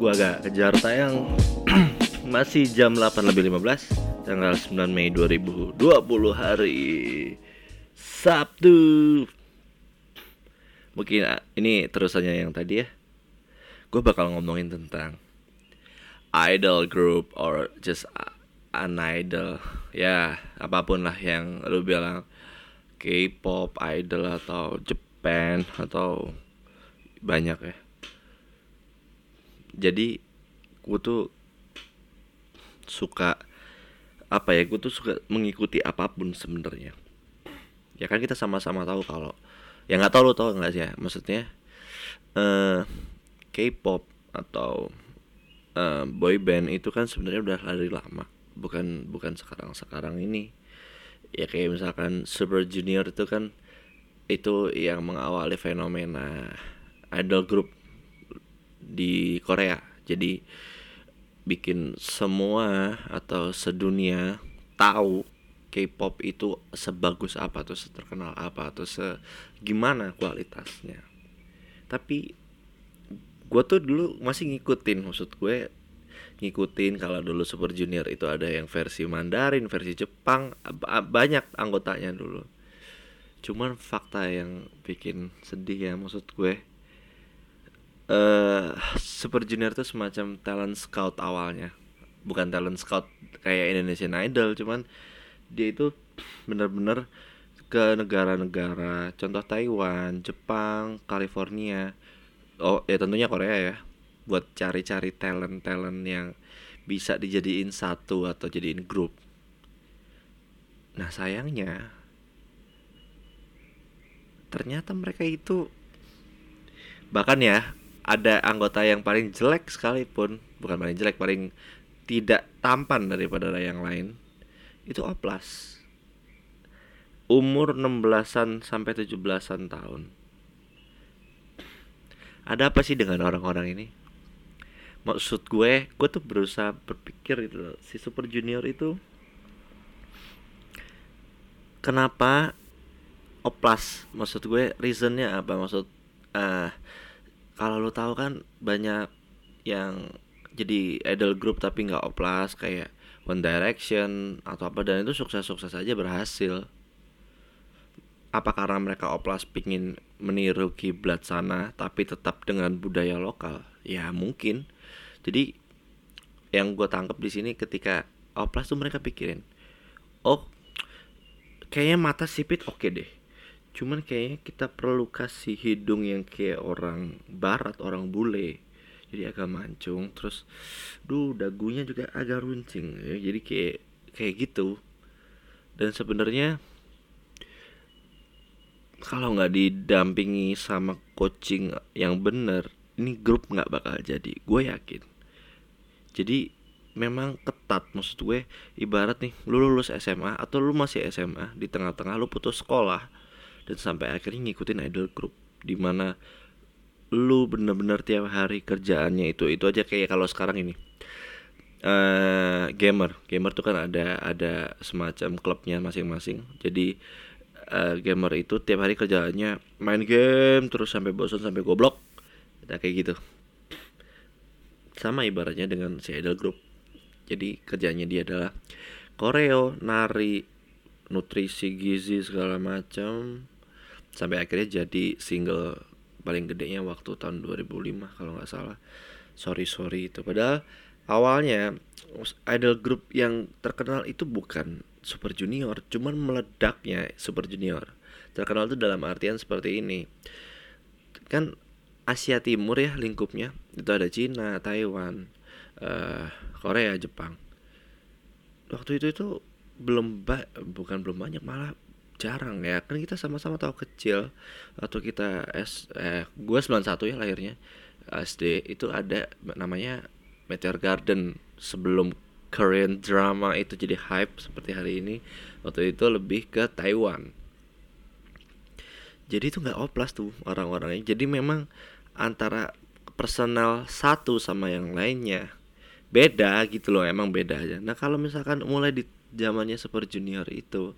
Gua agak kejar tayang Masih jam 8 lebih 15 Tanggal 9 Mei 2020 hari Sabtu. Mungkin ah, ini terusannya yang tadi ya. Gue bakal ngomongin tentang Idol group or just an idol. Ya apa pun lah yang lu bilang. K-pop, idol atau Japan atau banyak ya jadi gue tuh suka apa ya gue tuh suka mengikuti apa pun sebenarnya. Ya kan kita sama-sama tahu kalau ya nggak tahu lo tau nggak sih ya maksudnya eh K-pop atau eh, boy band itu kan sebenarnya udah dari lama bukan bukan sekarang sekarang ini. Ya kayak misalkan Super Junior itu kan itu yang mengawali fenomena idol group di Korea. Jadi bikin semua atau sedunia tahu K-pop itu sebagus apa atau seterkenal apa atau se gimana kualitasnya. Tapi gue tuh dulu masih ngikutin maksud gue ngikutin kalau dulu Super Junior itu ada yang versi Mandarin, versi Jepang, ba- banyak anggotanya dulu. Cuman fakta yang bikin sedih ya maksud gue eh Super Junior itu semacam talent scout awalnya. Bukan talent scout kayak Indonesian Idol cuman dia itu bener-bener ke negara-negara contoh Taiwan Jepang California. Oh ya tentunya Korea ya buat cari-cari talent-talent yang bisa dijadiin satu atau jadiin grup. Nah sayangnya ternyata mereka itu bahkan ya ada anggota yang paling jelek sekalipun bukan paling jelek paling tidak tampan daripada yang lain itu oplas. Umur 16-an sampai 17-an tahun. Ada apa sih dengan orang-orang ini? Maksud gue gue tuh berusaha berpikir gitu si super junior itu kenapa oplas? Maksud gue reasonnya apa? Maksud eh kalau lo tahu kan banyak yang jadi idol group tapi nggak oplas kayak One Direction atau apa dan itu sukses-sukses aja berhasil. Apa karena mereka oplas pingin meniru kiblat sana tapi tetap dengan budaya lokal? Ya mungkin. Jadi yang gue tangkap di sini ketika oplas tuh mereka pikirin oh kayaknya mata sipit oke deh cuman kayaknya kita perlu kasih hidung yang kayak orang barat orang bule. Jadi agak mancung terus duh dagunya juga agak runcing. Ya. jadi kayak kayak gitu. Dan sebenarnya kalau nggak didampingi sama coaching yang bener ini grup nggak bakal jadi gue yakin. Jadi memang ketat maksud gue ibarat nih lu lulus SMA atau lu masih SMA di tengah-tengah lu putus sekolah dan sampai akhirnya ngikutin idol group di mana lu bener-bener tiap hari kerjaannya itu itu aja kayak kalau sekarang ini. Eh gamer. Gamer tuh kan ada ada semacam klubnya masing-masing. Jadi eh, gamer itu tiap hari kerjaannya main game terus sampai bosan sampai goblok. Nah kayak gitu. Sama ibaratnya dengan si idol group. Jadi kerjanya dia adalah koreo nari nutrisi gizi segala macam sampai akhirnya jadi single paling gedenya waktu tahun 2005 kalau nggak salah. Sorry sorry itu. Padahal awalnya idol group yang terkenal itu bukan Super Junior cuman meledaknya Super Junior. Terkenal itu dalam artian seperti ini. Kan Asia Timur ya lingkupnya itu ada Cina Taiwan eh, Korea Jepang. Waktu itu itu belum ba bukan belum banyak malah jarang ya. Kan kita sama-sama tahu kecil atau kita S eh gue 91 ya lahirnya SD itu ada namanya Meteor Garden. Sebelum Korean drama itu jadi hype seperti hari ini waktu itu lebih ke Taiwan. Jadi itu nggak oplas tuh orang-orangnya. Jadi memang antara personal satu sama yang lainnya beda gitu loh emang beda aja. Nah kalau misalkan mulai di zamannya Super Junior itu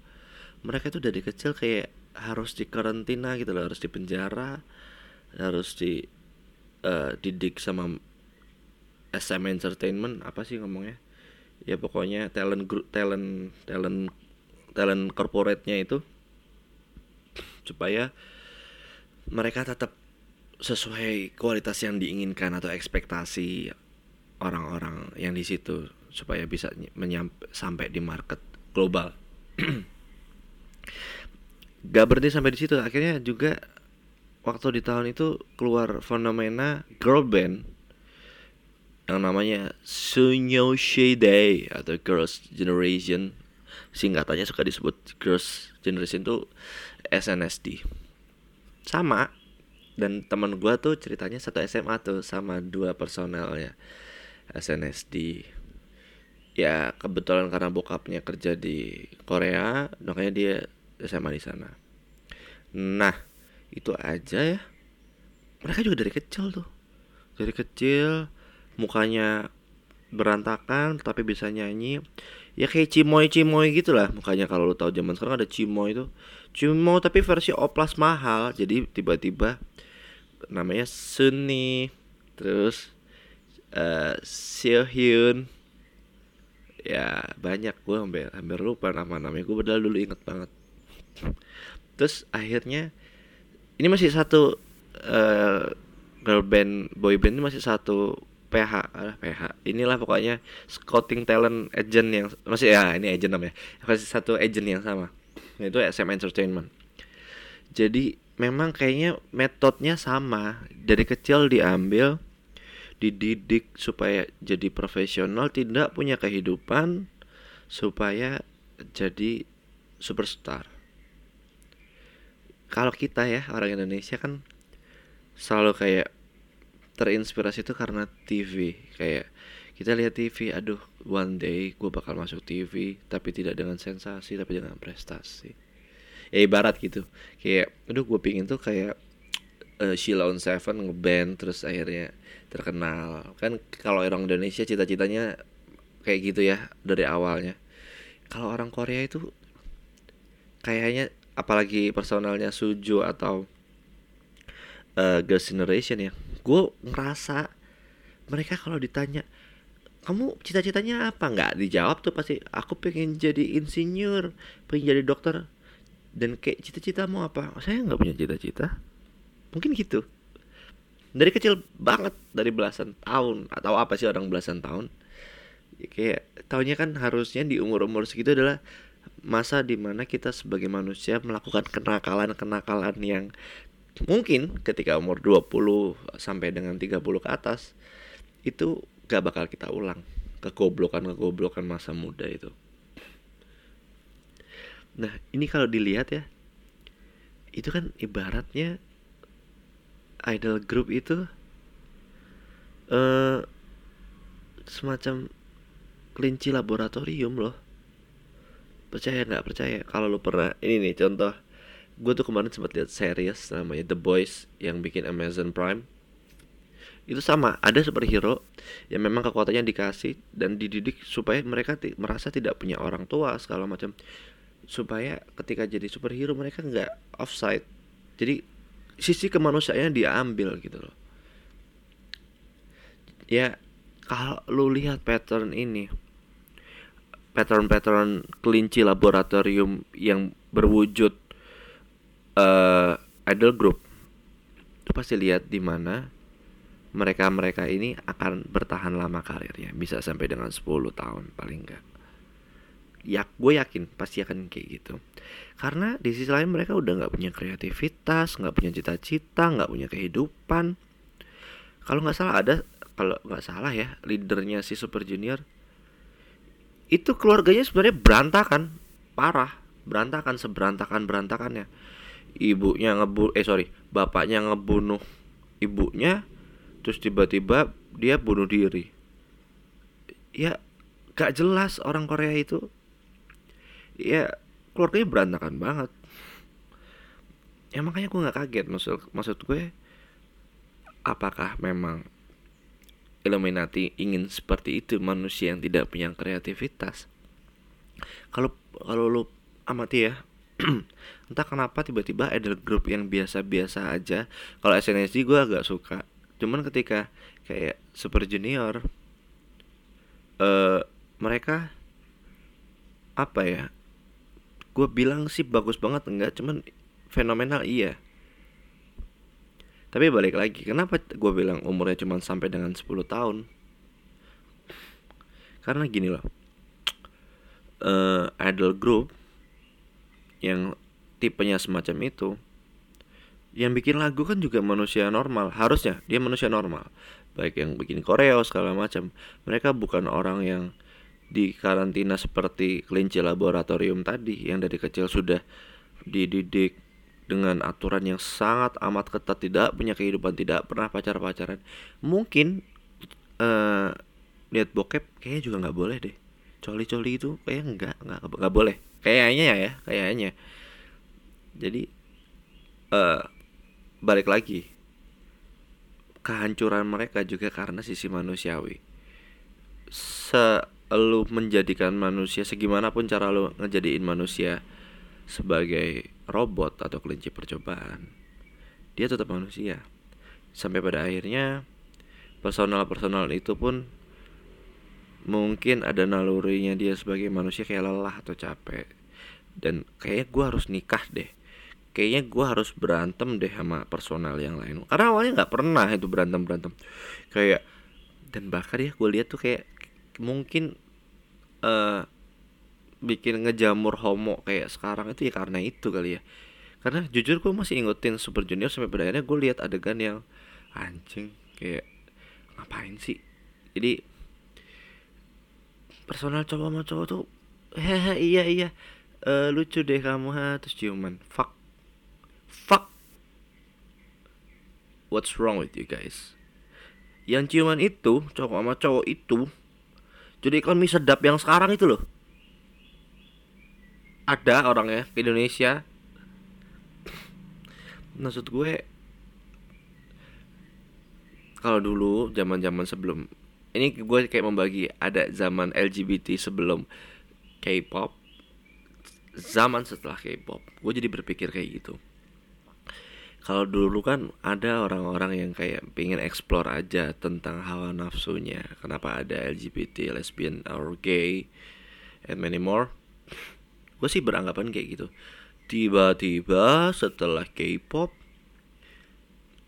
mereka tuh dari kecil kayak harus di karantina gitu loh harus di penjara harus di eh, didik sama SM Entertainment apa sih ngomongnya? Ya pokoknya talent group talent talent talent corporate-nya itu supaya mereka tetap sesuai kualitas yang diinginkan atau ekspektasi orang-orang yang di situ supaya bisa sampai di market global. Gak berhenti sampai di situ, akhirnya juga waktu di tahun itu keluar fenomena girl band yang namanya Sunyo Day atau Girls Generation. Singkatannya suka disebut Girls Generation itu SNSD sama dan teman gue tuh ceritanya satu SMA tuh sama dua personelnya SNSD ya kebetulan karena bokapnya kerja di Korea makanya dia SMA di sana. Nah itu aja ya. Mereka juga dari kecil tuh. Dari kecil mukanya berantakan tapi bisa nyanyi. Ya kayak cimoy cimoy gitulah mukanya kalau lo tahu zaman sekarang ada cimoy itu cimoy tapi versi oplas mahal jadi tiba-tiba namanya Sunni terus uh, Seo-hyun ya banyak. Gue hampir hampir lupa nama namanya gue padahal dulu inget banget. Terus akhirnya ini masih satu uh, girl band boy band ini masih satu PH ah, PH inilah pokoknya scouting talent agent yang masih ya ini agent namanya. Masih satu agent yang sama. Itu SM Entertainment. Jadi memang kayaknya metodenya sama. Dari kecil diambil dididik supaya jadi profesional tidak punya kehidupan supaya jadi superstar. Kalau kita ya orang Indonesia kan selalu kayak terinspirasi itu karena TV kayak kita lihat TV aduh one day gue bakal masuk TV tapi tidak dengan sensasi tapi dengan prestasi. Ya ibarat gitu. Kayak aduh gue pingin tuh kayak uh, Sheila on Seven ngeband terus akhirnya terkenal. Kan kalau orang Indonesia cita-citanya kayak gitu ya dari awalnya. Kalau orang Korea itu kayaknya apalagi personalnya Sujo atau uh, Girls Generation ya gue ngerasa mereka kalau ditanya kamu cita-citanya apa? Nggak dijawab tuh pasti aku pengen jadi insinyur pengen jadi dokter. Dan kayak cita-citamu apa? Saya nggak punya cita-cita mungkin gitu dari kecil banget dari belasan tahun atau apa sih orang belasan tahun ya, kayak tahunya kan harusnya di umur-umur segitu adalah masa di mana kita sebagai manusia melakukan kenakalan-kenakalan yang mungkin ketika umur 20 sampai dengan 30 ke atas itu gak bakal kita ulang kegoblokan-kegoblokan masa muda itu. Nah, ini kalau dilihat ya itu kan ibaratnya idol group itu uh, semacam kelinci laboratorium loh. Percaya nggak percaya? Kalau lo pernah ini nih contoh gue tuh kemarin sempat lihat series namanya The Boys yang bikin Amazon Prime itu sama ada superhero yang memang kekuatannya dikasih dan dididik supaya mereka merasa tidak punya orang tua segala macam supaya ketika jadi superhero mereka nggak offside jadi sisi kemanusiaannya diambil gitu loh. Ya kalau lu lihat pattern ini pattern-pattern kelinci laboratorium yang berwujud uh, idol group itu pasti lihat di mana mereka-mereka ini akan bertahan lama karirnya bisa sampai dengan 10 tahun paling enggak ya gue yakin pasti akan kayak gitu. Karena di sisi lain mereka udah nggak punya kreativitas nggak punya cita-cita nggak punya kehidupan. Kalau nggak salah ada kalau nggak salah ya leadernya si Super Junior itu keluarganya sebenarnya berantakan parah berantakan seberantakan berantakannya. Ibunya ngebu eh sorry bapaknya ngebunuh ibunya terus tiba-tiba dia bunuh diri. Ya gak jelas orang Korea itu ya keluarganya berantakan banget. Ya makanya gue nggak kaget. Maksud maksud gue apakah memang Illuminati ingin seperti itu? Manusia yang tidak punya kreativitas. Kalau kalau lu amati ya entah kenapa tiba-tiba ada grup yang biasa-biasa aja. Kalau SNSD gue agak suka. Cuman ketika kayak Super Junior uh, mereka apa ya gue bilang sih bagus banget enggak cuman fenomenal iya. Tapi balik lagi kenapa gue bilang umurnya cuma sampai dengan 10 tahun? Karena gini loh uh, idol group yang tipenya semacam itu yang bikin lagu kan juga manusia normal harusnya dia manusia normal. Baik yang bikin koreo segala macam mereka bukan orang yang di karantina seperti kelinci laboratorium tadi yang dari kecil sudah dididik dengan aturan yang sangat amat ketat tidak punya kehidupan tidak pernah pacar pacaran mungkin uh, lihat bokep kayaknya juga nggak boleh deh. Coli coli itu kayak nggak nggak nggak boleh. Kayaknya ya kayaknya. Jadi uh, balik lagi. Kehancuran mereka juga karena sisi manusiawi. Se lu menjadikan manusia segimanapun cara lu ngejadiin manusia sebagai robot atau kelinci percobaan dia tetap manusia. Sampai pada akhirnya personal-personal itu pun mungkin ada nalurinya dia sebagai manusia kayak lelah atau capek. Dan kayaknya gue harus nikah deh. Kayaknya gue harus berantem deh sama personal yang lain. Karena awalnya nggak pernah itu berantem berantem kayak dan bahkan ya gue lihat tuh kayak mungkin uh, bikin ngejamur homo kayak sekarang itu ya karena itu kali ya. Karena jujur gue masih ingetin Super Junior sampai pada akhirnya gue lihat adegan yang anjing kayak ngapain sih? Jadi personal cowok sama cowok tuh hehe iya iya uh, lucu deh kamu ha. Terus ciuman fuck fuck what's wrong with you guys? Yang ciuman itu cowok sama cowok itu jadi kan mie sedap yang sekarang itu loh. Ada orangnya ke Indonesia. Maksud gue kalau dulu zaman zaman sebelum ini gue kayak membagi ada zaman LGBT sebelum K-pop zaman setelah K-pop. Gue jadi berpikir kayak gitu kalau dulu kan ada orang-orang yang kayak pengen explore aja tentang hawa nafsunya. Kenapa ada LGBT lesbian or gay and many more. Gue sih beranggapan kayak gitu. Tiba-tiba setelah K-pop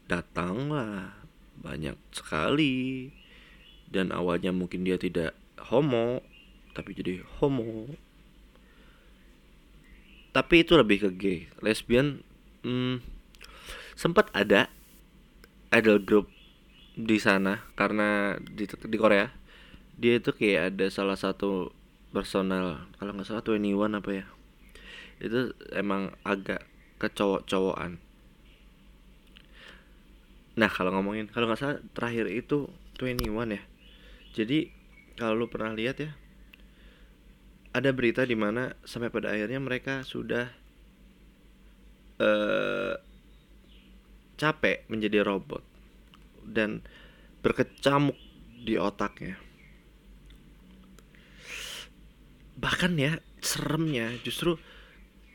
datanglah. Banyak sekali. Dan awalnya mungkin dia tidak homo tapi jadi homo. Tapi itu lebih ke gay. Lesbian hmm, sempat ada idol group di sana karena di di Korea. Dia itu kayak ada salah satu personal kalau nggak salah tuh anyone apa ya. Itu emang agak kecowok-cowokan nah kalau ngomongin kalau nggak salah terakhir itu 21 ya. Jadi kalau lu pernah lihat ya ada berita di mana sampai pada akhirnya mereka sudah uh, capek menjadi robot dan berkecamuk di otaknya. Bahkan ya seremnya justru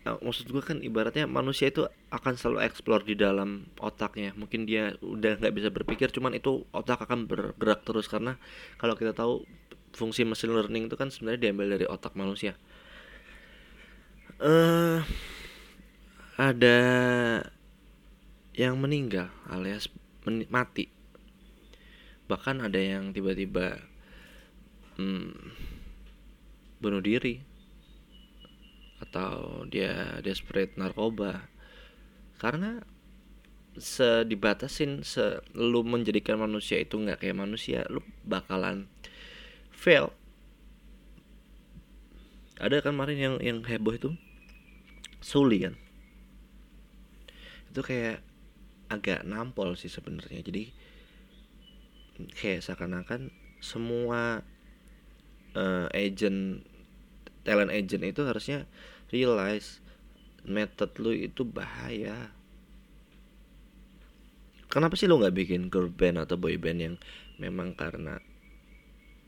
uh, maksud gue kan ibaratnya manusia itu akan selalu explore di dalam otaknya. Mungkin dia udah nggak bisa berpikir, cuman itu otak akan bergerak terus karena kalau kita tahu fungsi machine learning itu kan sebenarnya diambil dari otak manusia. Uh, ada yang meninggal alias men mati. Bahkan ada yang tiba-tiba hmm, bunuh diri. Atau dia desperate narkoba. Karena sedibatasin se lu menjadikan manusia itu nggak kayak manusia lu bakalan fail. Ada kan kemarin yang yang heboh itu? Suli kan itu kayak agak nampol sih sebenarnya. Jadi kayak seakan-akan semua uh, agent talent agent itu harusnya realize method lu itu bahaya. Kenapa sih lo nggak bikin girl band atau boy band yang memang karena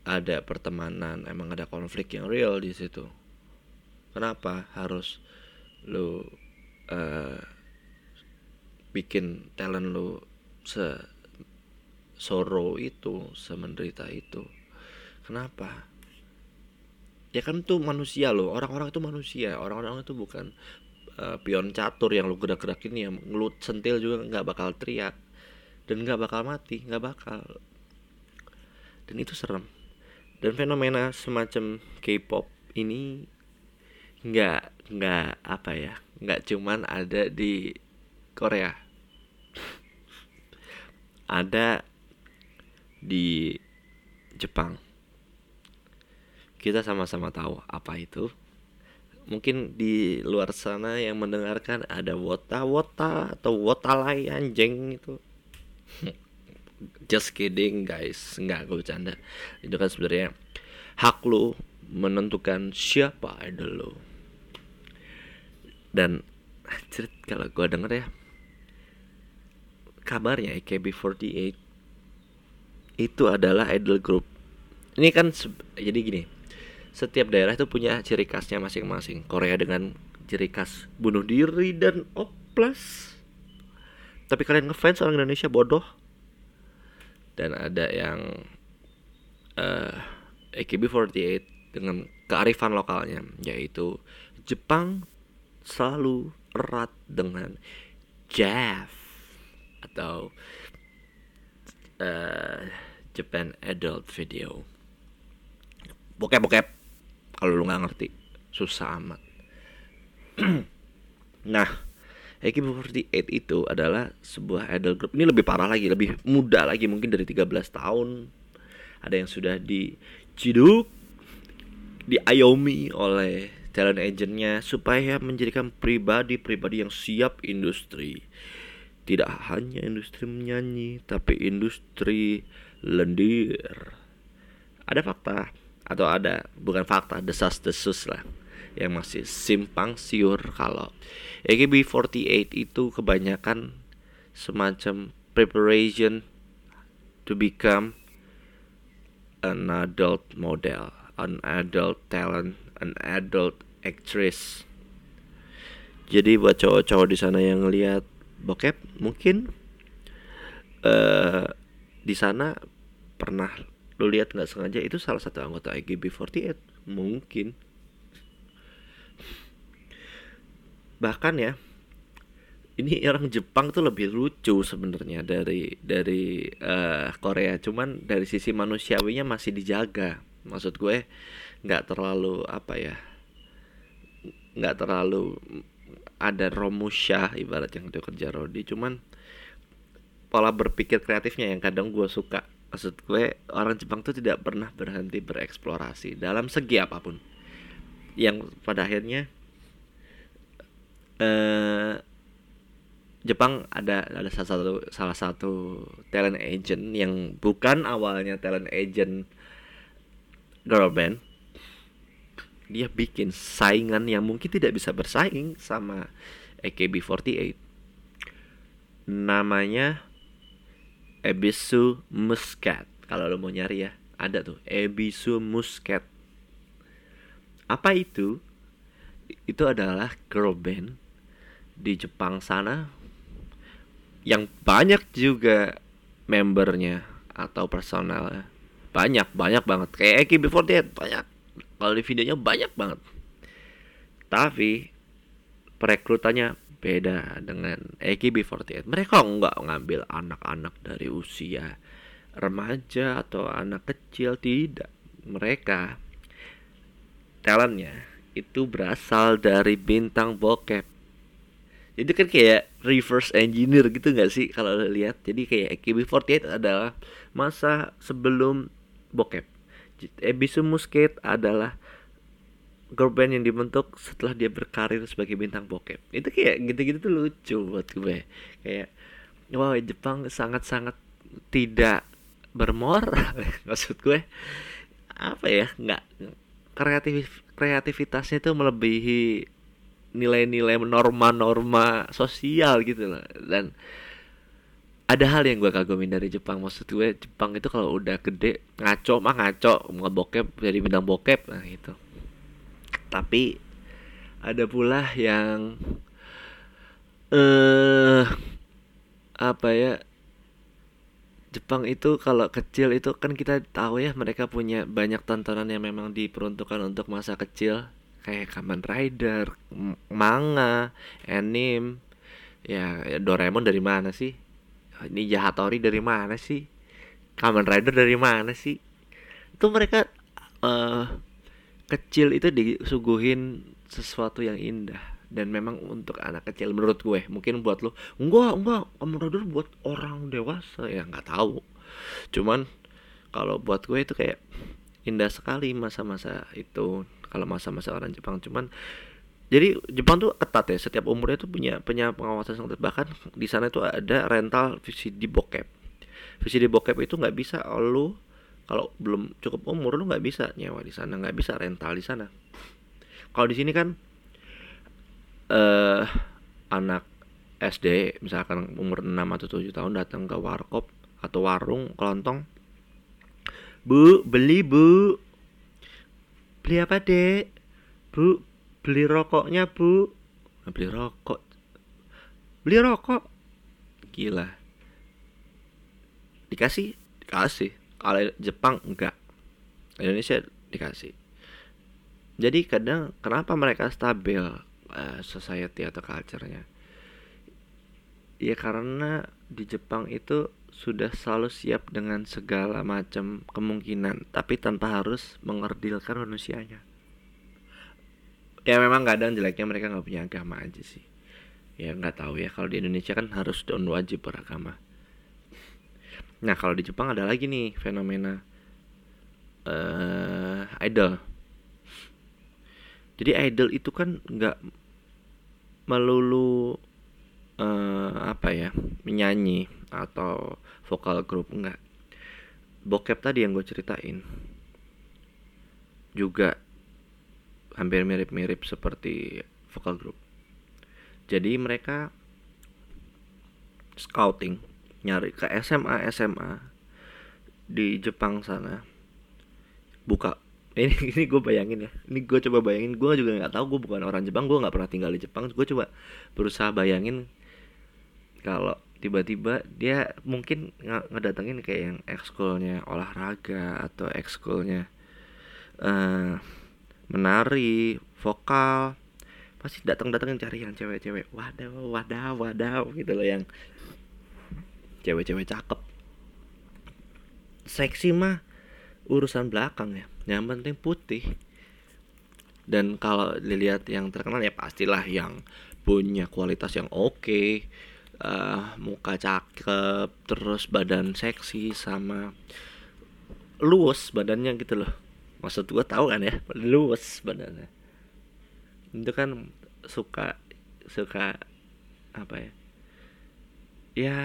ada pertemanan emang ada konflik yang real di situ? Kenapa harus lo uh, bikin talent lu se sorrow itu semenderita itu. Kenapa? Ya kan tuh manusia loh orang-orang itu manusia. Orang-orang itu bukan uh, pion catur yang lu gerak-gerakin ya. Ngelut sentil juga nggak bakal teriak dan nggak bakal mati nggak bakal. Dan itu serem. Dan fenomena semacam K-pop ini nggak nggak apa ya nggak cuman ada di Korea. Ada di Jepang. Kita sama-sama tahu apa itu. Mungkin di luar sana yang mendengarkan ada wota wota atau wota lay anjing itu. Just kidding guys. Nggak gue bercanda. Itu kan sebenarnya hak lo menentukan siapa idol lo dan cerit kalau gue denger ya kabarnya AKB48 itu adalah idol group ini kan jadi gini setiap daerah itu punya ciri khasnya masing-masing. Korea dengan ciri khas bunuh diri dan oplas. Tapi kalian ngefans orang Indonesia bodoh. Dan ada yang uh, AKB48 dengan kearifan lokalnya yaitu Jepang selalu erat dengan Jeff atau uh, Japan Adult Video. Bokep-bokep. Kalau lu nggak ngerti susah amat. Nah AKB48 itu adalah sebuah idol group. Ini lebih parah lagi lebih muda lagi mungkin dari 13 tahun. Ada yang sudah diciduk diayomi oleh talent agentnya supaya menjadikan pribadi-pribadi yang siap industri tidak hanya industri menyanyi tapi industri lendir ada fakta atau ada bukan fakta desas desus lah yang masih simpang siur kalau AKB48 itu kebanyakan semacam preparation to become an adult model, an adult talent, an adult actress. Jadi buat cowok-cowok di sana yang lihat bokep mungkin uh, di sana pernah lo lihat nggak sengaja itu salah satu anggota AKB48 mungkin. Bahkan ya ini orang Jepang tuh lebih lucu sebenarnya dari dari uh, Korea. Cuman dari sisi manusiawinya masih dijaga. Maksud gue nggak terlalu apa ya nggak terlalu ada romusha ibarat yang dia kerja Rodi. Cuman pola berpikir kreatifnya yang kadang gue suka. Maksud gue orang Jepang tuh tidak pernah berhenti bereksplorasi dalam segi apa pun. Yang pada akhirnya eh, Jepang ada ada salah satu salah satu talent agent yang bukan awalnya talent agent girl band dia bikin saingan yang mungkin tidak bisa bersaing sama AKB48 namanya Ebisu Muscat. Kalau lo mau nyari ya ada tuh. Ebisu Muscat. Apa itu? Itu adalah girl band di Jepang sana yang banyak juga membernya atau personalnya. Banyak banyak banget. Kayak Eki Before Dead banyak kalau di videonya banyak banget. Tapi perekrutannya beda dengan AKB48 mereka nggak ngambil anak-anak dari usia remaja atau anak kecil tidak. Mereka talentnya itu berasal dari bintang bokep. Jadi kan kayak reverse engineer gitu nggak sih kalau lihat? Jadi kayak AKB48 adalah masa sebelum bokep Ebisu Musket adalah girl band yang dibentuk setelah dia berkarir sebagai bintang bokep. Itu kayak gitu-gitu tuh lucu buat gue. Kayak wow Jepang sangat-sangat tidak bermoral maksud gue. Apa ya nggak kreatif kreativitasnya itu melebihi nilai-nilai norma-norma sosial gitu loh. Dan ada hal yang gue kagumin dari Jepang maksud gue Jepang itu kalau udah gede ngaco mah ngaco mau bokep jadi bintang bokep nah gitu tapi ada pula yang eh uh, apa ya Jepang itu kalau kecil itu kan kita tahu ya mereka punya banyak tontonan yang memang diperuntukkan untuk masa kecil kayak Kamen Rider, manga, anime, ya, ya Doraemon dari mana sih? Ini Jahatori dari mana sih? Kamen Rider dari mana sih? Itu mereka uh, kecil itu disuguhin sesuatu yang indah. Dan memang untuk anak kecil menurut gue mungkin buat lo enggak enggak. Kamen Rider buat orang dewasa ya nggak tahu. Cuman kalau buat gue itu kayak indah sekali masa-masa itu. Kalau masa-masa orang Jepang. Cuman jadi Jepang tuh ketat ya setiap umurnya tuh punya punya pengawasan sangat bahkan di sana itu ada rental VCD bokep. VCD bokep itu nggak bisa lo kalau belum cukup umur lu nggak bisa nyewa di sana nggak bisa rental di sana. Kalau di sini kan uh, anak SD misalkan umur 6 atau 7 tahun datang ke warkop atau warung kelontong. Bu, beli bu. Beli apa dek? Bu, beli rokoknya bu. Beli rokok. Beli rokok. Gila. Dikasih? Dikasih. Kalau Jepang enggak. Indonesia dikasih. Jadi kadang kenapa mereka stabil uh, society atau culture-nya? Ya karena di Jepang itu sudah selalu siap dengan segala macam kemungkinan tapi tanpa harus mengerdilkan manusianya ya memang kadang jeleknya mereka nggak punya agama aja sih. Ya nggak tahu ya. Kalau di Indonesia kan harus don wajib beragama. Nah kalau di Jepang ada lagi nih fenomena uh, idol. Jadi idol itu kan nggak melulu uh, apa ya menyanyi atau vokal grup enggak bokep tadi yang gue ceritain. Juga hampir mirip-mirip seperti vokal grup jadi mereka scouting nyari ke SMA SMA di Jepang sana. Buka. Ini ini gue bayangin ya. Ini gue coba bayangin. Gue juga nggak tahu. Gue bukan orang Jepang. Gue nggak pernah tinggal di Jepang. Gue coba berusaha bayangin kalau tiba-tiba dia mungkin ngedatengin kayak yang ekskulnya olahraga atau ekskulnya uh, menari vokal pasti datang-datangin cari yang cewek-cewek. Wadaw wadaw wadaw gitu loh yang cewek-cewek cakep. Seksi mah urusan belakang ya yang penting putih. Dan kalau dilihat yang terkenal ya pastilah yang punya kualitas yang oke okay, uh, eh, muka cakep terus badan seksi sama luas badannya gitu loh maksud gua tahu kan ya luas badannya itu kan suka suka apa ya? Ya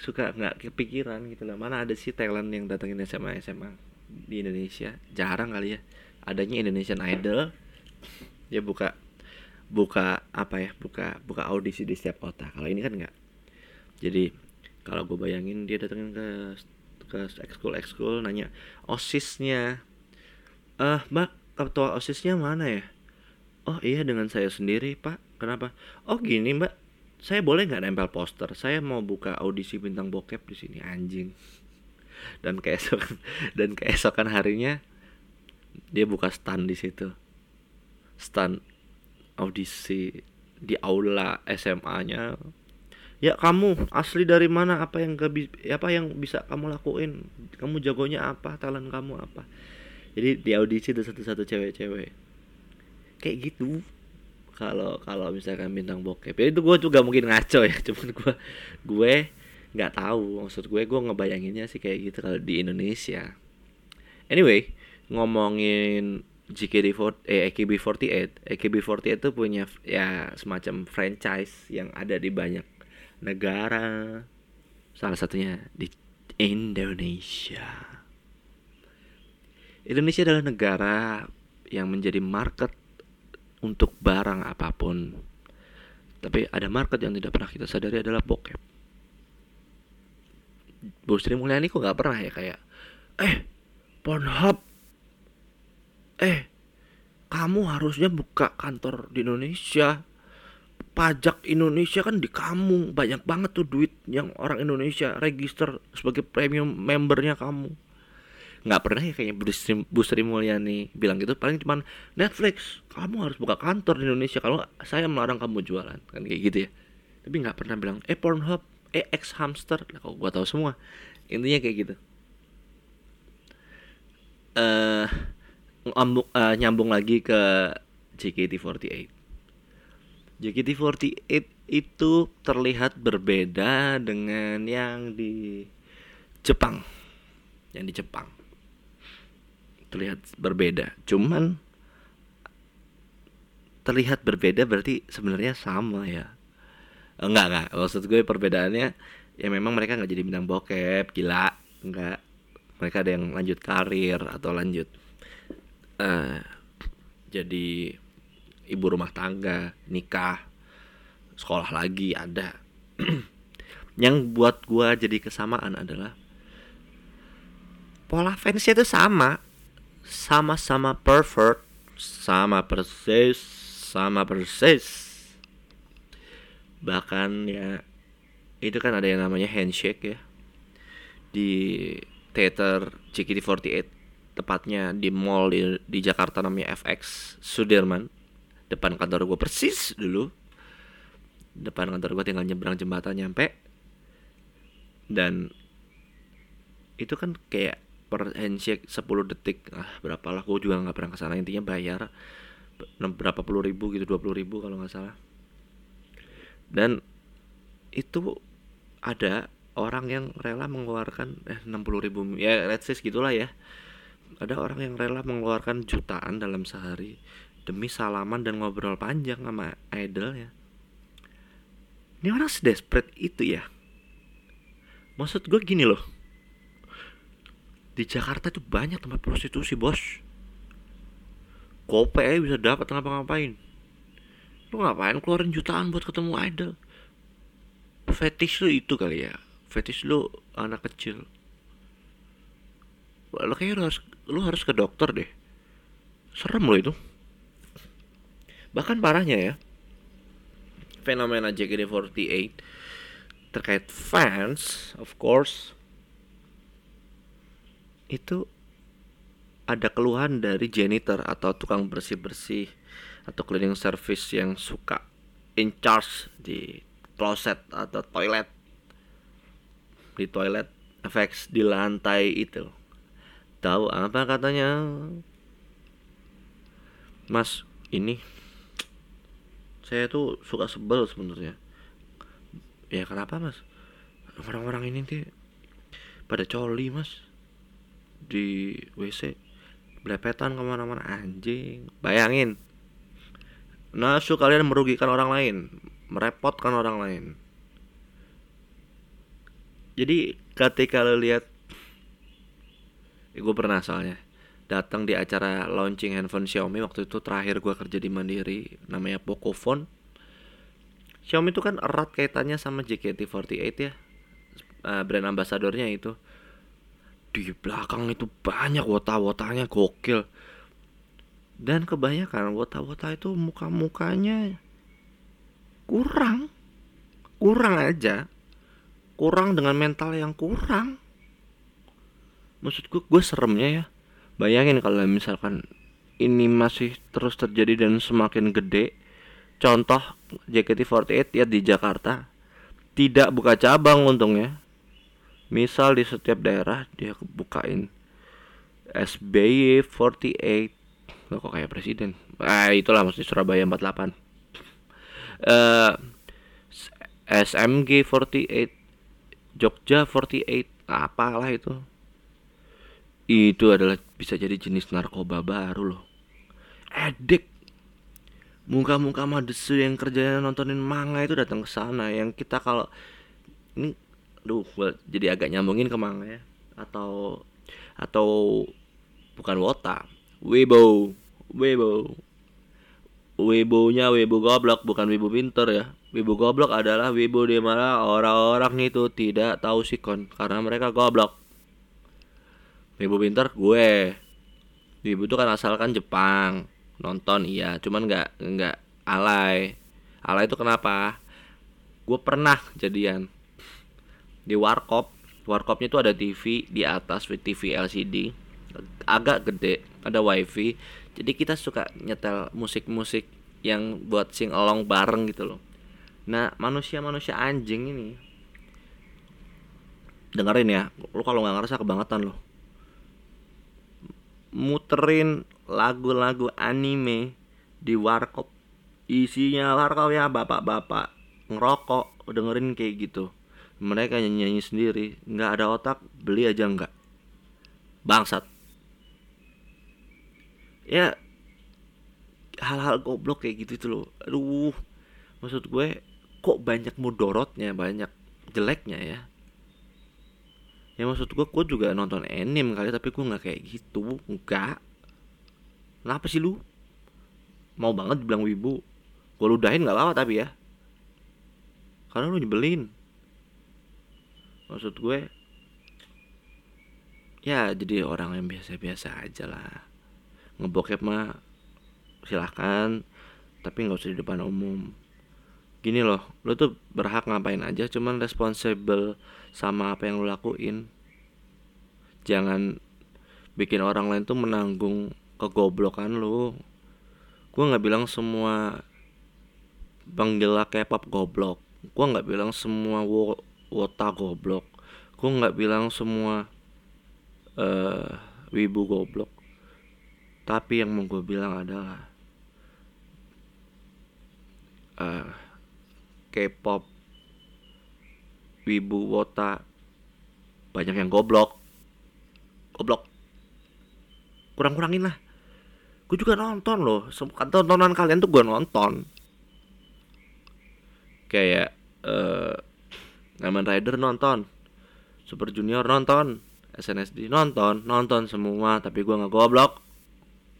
suka nggak kepikiran gitu lah. Mana ada sih talent yang datangin SMA SMA di Indonesia? Jarang kali ya. Adanya Indonesian Idol. Dia buka buka apa ya? Buka buka audisi di setiap kota. Kalau ini kan nggak. Jadi kalau gue bayangin dia datangin ke ke ekskul ekskul nanya osisnya eh uh, mbak ketua osisnya mana ya? Oh iya dengan saya sendiri pak. Kenapa? Oh gini mbak saya boleh nggak nempel poster? Saya mau buka audisi bintang bokep di sini anjing. Dan keesokan dan keesokan harinya dia buka stand di situ. Stand audisi di aula SMA-nya ya kamu asli dari mana? Apa yang apa yang bisa kamu lakuin? Kamu jagonya apa? Talent kamu apa jadi di audisi itu satu-satu cewek-cewek. Kayak gitu. Kalau kalau misalkan bintang bokep. Ya itu gue juga mungkin ngaco ya cuman gue gue nggak tahu. Maksud gue gue ngebayanginnya sih kayak gitu kalau di Indonesia. Anyway ngomongin JKT48 eh AKB48 AKB48 itu punya ya semacam franchise yang ada di banyak negara. Salah satunya di Indonesia Indonesia adalah negara yang menjadi market untuk barang apa pun. Tapi ada market yang tidak pernah kita sadari adalah bokep. Bu Sri Mulyani kok gak pernah ya kayak Eh Pornhub Eh Kamu harusnya buka kantor di Indonesia pajak Indonesia kan di kamu banyak banget tuh duit yang orang Indonesia register sebagai premium membernya kamu nggak pernah ya kayaknya Bu Sri, Mulyani bilang gitu. Paling cuman Netflix kamu harus buka kantor di Indonesia. Kalau saya melarang kamu jualan. Kan kayak gitu ya. Tapi nggak pernah bilang eh Pornhub eh X Hamster. Lah kok gua tahu semua. Intinya kayak gitu. Eh uh, uh, nyambung lagi ke JKT48 JKT48 itu terlihat berbeda dengan yang di Jepang. Yang di Jepang terlihat berbeda. Cuman terlihat berbeda berarti sebenarnya sama ya. Enggak enggak. Maksud gue perbedaannya ya memang mereka nggak jadi bintang bokep gila. Enggak. Mereka ada yang lanjut karir atau lanjut uh, jadi ibu rumah tangga nikah sekolah lagi ada. Yang buat gua jadi kesamaan adalah pola fansnya itu sama sama-sama pervert sama persis sama persis. Bahkan ya itu kan ada yang namanya handshake ya. Di teater JKT48 tepatnya di mall di, di Jakarta namanya FX Sudirman. Depan kantor gue persis dulu. Depan kantor gue tinggal nyebrang jembatan nyampe. Dan itu kan kayak per handshake 10 detik. Ah berapa lah gue juga nggak pernah ke sana intinya bayar berapa puluh ribu gitu dua puluh ribu kalau nggak salah. Dan itu ada orang yang rela mengeluarkan eh 60 ribu ya let's say gitulah ya. Ada orang yang rela mengeluarkan jutaan dalam sehari demi salaman dan ngobrol panjang sama idol ya. Ini orang sedesperate itu ya. Maksud gue gini loh di Jakarta tuh banyak tempat prostitusi bos. Kope aja bisa dapat ngapa-ngapain lu ngapain keluarin jutaan buat ketemu idol? Fetish lu itu kali ya. Fetish lu anak kecil. Lo kayaknya lu harus lu harus ke dokter deh. Serem lo itu. Bahkan parahnya ya fenomena JKT48 terkait fans of course itu ada keluhan dari janitor atau tukang bersih-bersih atau cleaning service yang suka in charge di closet atau toilet. Di toilet FX di lantai itu. Tahu apa katanya? Mas ini saya tuh suka sebel sebenarnya. Ya kenapa mas? Orang-orang ini tuh pada coli mas di WC belepetan ke mana-mana anjing. Bayangin. Nasu kalian merugikan orang lain merepotkan orang lain. Jadi ketika lo lihat ya gue pernah soalnya datang di acara launching handphone Xiaomi waktu itu terakhir gue kerja di Mandiri namanya Pocophone Xiaomi itu kan erat kaitannya sama JKT48 ya uh, brand ambasadornya itu di belakang itu banyak wota-wotanya gokil. Dan kebanyakan wota-wota itu muka-mukanya kurang. Kurang aja. Kurang dengan mental yang kurang. Maksudku gue seremnya ya. Bayangin kalau misalkan ini masih terus terjadi dan semakin gede. Contoh JKT48 ya di Jakarta. Tidak buka cabang untungnya misal di setiap daerah dia bukain SBY 48 Loh, kok kayak presiden? Ah itulah maksudnya Surabaya 48 uh, SMG 48 Jogja 48 apalah itu. Itu adalah bisa jadi jenis narkoba baru loh. Edik muka-muka madesu yang kerjanya nontonin manga itu datang ke sana. Yang kita kalau ini duh jadi agak nyambungin ke manga ya? Atau atau bukan wota. Webo webo webonya webo goblok bukan webo pinter ya. Webo goblok adalah webo di mana orang-orang itu tidak tahu sikon karena mereka goblok. Webo pinter gue. Webo itu kan asalkan Jepang. Nonton iya. Cuman nggak nggak alay. Ala itu kenapa? Gue pernah jadian di warkop. Warkopnya itu ada TV di atas TV LCD agak gede, ada wifi. Jadi kita suka nyetel musik-musik yang buat sing along bareng gitu loh. Nah manusia-manusia anjing ini dengerin ya, lu kalau nggak ngerasa kebangetan loh. Muterin lagu-lagu anime di warkop isinya warkop ya bapak-bapak ngerokok dengerin kayak gitu mereka nyanyi, -nyanyi sendiri nggak ada otak beli aja nggak. Bangsat. Ya hal-hal goblok kayak gitu itu loh. Aduh maksud gue kok banyak mudorotnya banyak jeleknya ya? Ya maksud gue gue juga nonton anime kali tapi gue nggak kayak gitu enggak kenapa sih lu? Mau banget dibilang wibu. Gue ludahin nggak apa-apa tapi ya. Karena lu nyebelin maksud gue ya jadi orang yang biasa-biasa aja lah. Ngebokep mah silahkan tapi nggak usah di depan umum. Gini loh lo tuh berhak ngapain aja cuman responsible sama apa yang lo lakuin. Jangan bikin orang lain tuh menanggung kegoblokan lo gue nggak bilang semua penggila K-pop goblok. Gue nggak bilang semua wota goblok. Gue nggak bilang semua uh, wibu goblok. Tapi yang mau gue bilang adalah uh, K-pop wibu wota banyak yang goblok. Goblok. Kurang-kurangin lah. Gue juga nonton loh. Tontonan kalian tuh gue nonton. Kayak uh, Kamen Rider nonton. Super Junior nonton. SNSD nonton. Nonton semua tapi gue nggak goblok.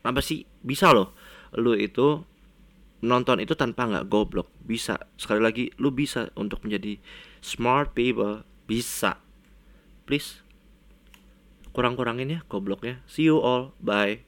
Apa sih? Bisa loh. Lu itu nonton itu tanpa nggak goblok. Bisa. Sekali lagi lu bisa untuk menjadi smart people. Bisa. Please kurang-kurangin ya gobloknya. See you all. Bye